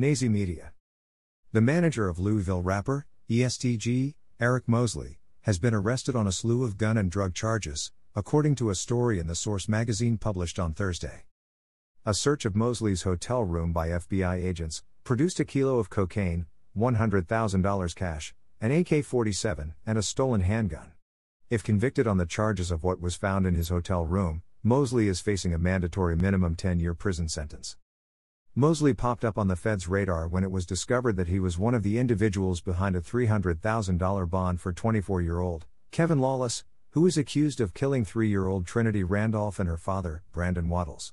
Nazi Media. The manager of Louisville rapper, ESTG, Eric Mosley, has been arrested on a slew of gun and drug charges, according to a story in the Source magazine published on Thursday. A search of Mosley's hotel room by FBI agents produced a kilo of cocaine, $100,000 cash, an AK 47, and a stolen handgun. If convicted on the charges of what was found in his hotel room, Mosley is facing a mandatory minimum 10 year prison sentence. Mosley popped up on the Fed's radar when it was discovered that he was one of the individuals behind a $300,000 bond for 24 year old Kevin Lawless, who is accused of killing three year old Trinity Randolph and her father, Brandon Waddles.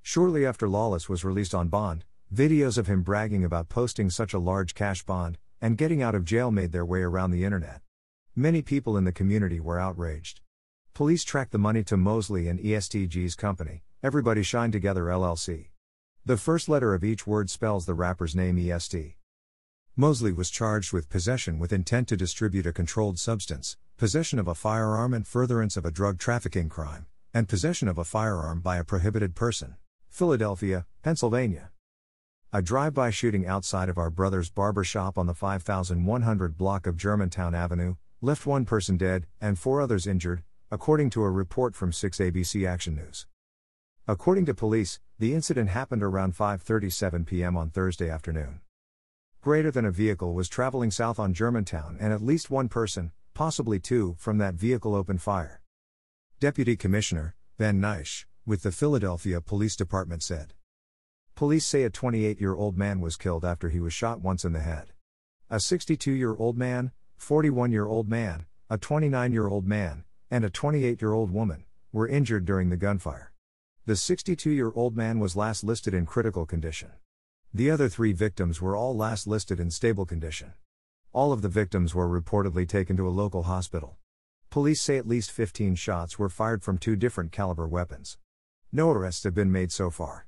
Shortly after Lawless was released on bond, videos of him bragging about posting such a large cash bond and getting out of jail made their way around the internet. Many people in the community were outraged. Police tracked the money to Mosley and ESTG's company, Everybody Shine Together LLC. The first letter of each word spells the rapper's name EST. Mosley was charged with possession with intent to distribute a controlled substance, possession of a firearm and furtherance of a drug trafficking crime, and possession of a firearm by a prohibited person. Philadelphia, Pennsylvania. A drive by shooting outside of our brother's barber shop on the 5100 block of Germantown Avenue left one person dead and four others injured, according to a report from 6 ABC Action News. According to police, the incident happened around 5:37 p.m. on Thursday afternoon. Greater than a vehicle was traveling south on Germantown and at least one person, possibly two, from that vehicle opened fire. Deputy Commissioner Ben Naish, with the Philadelphia Police Department said. Police say a 28-year-old man was killed after he was shot once in the head. A 62-year-old man, 41-year-old man, a 29-year-old man, and a 28-year-old woman were injured during the gunfire. The 62 year old man was last listed in critical condition. The other three victims were all last listed in stable condition. All of the victims were reportedly taken to a local hospital. Police say at least 15 shots were fired from two different caliber weapons. No arrests have been made so far.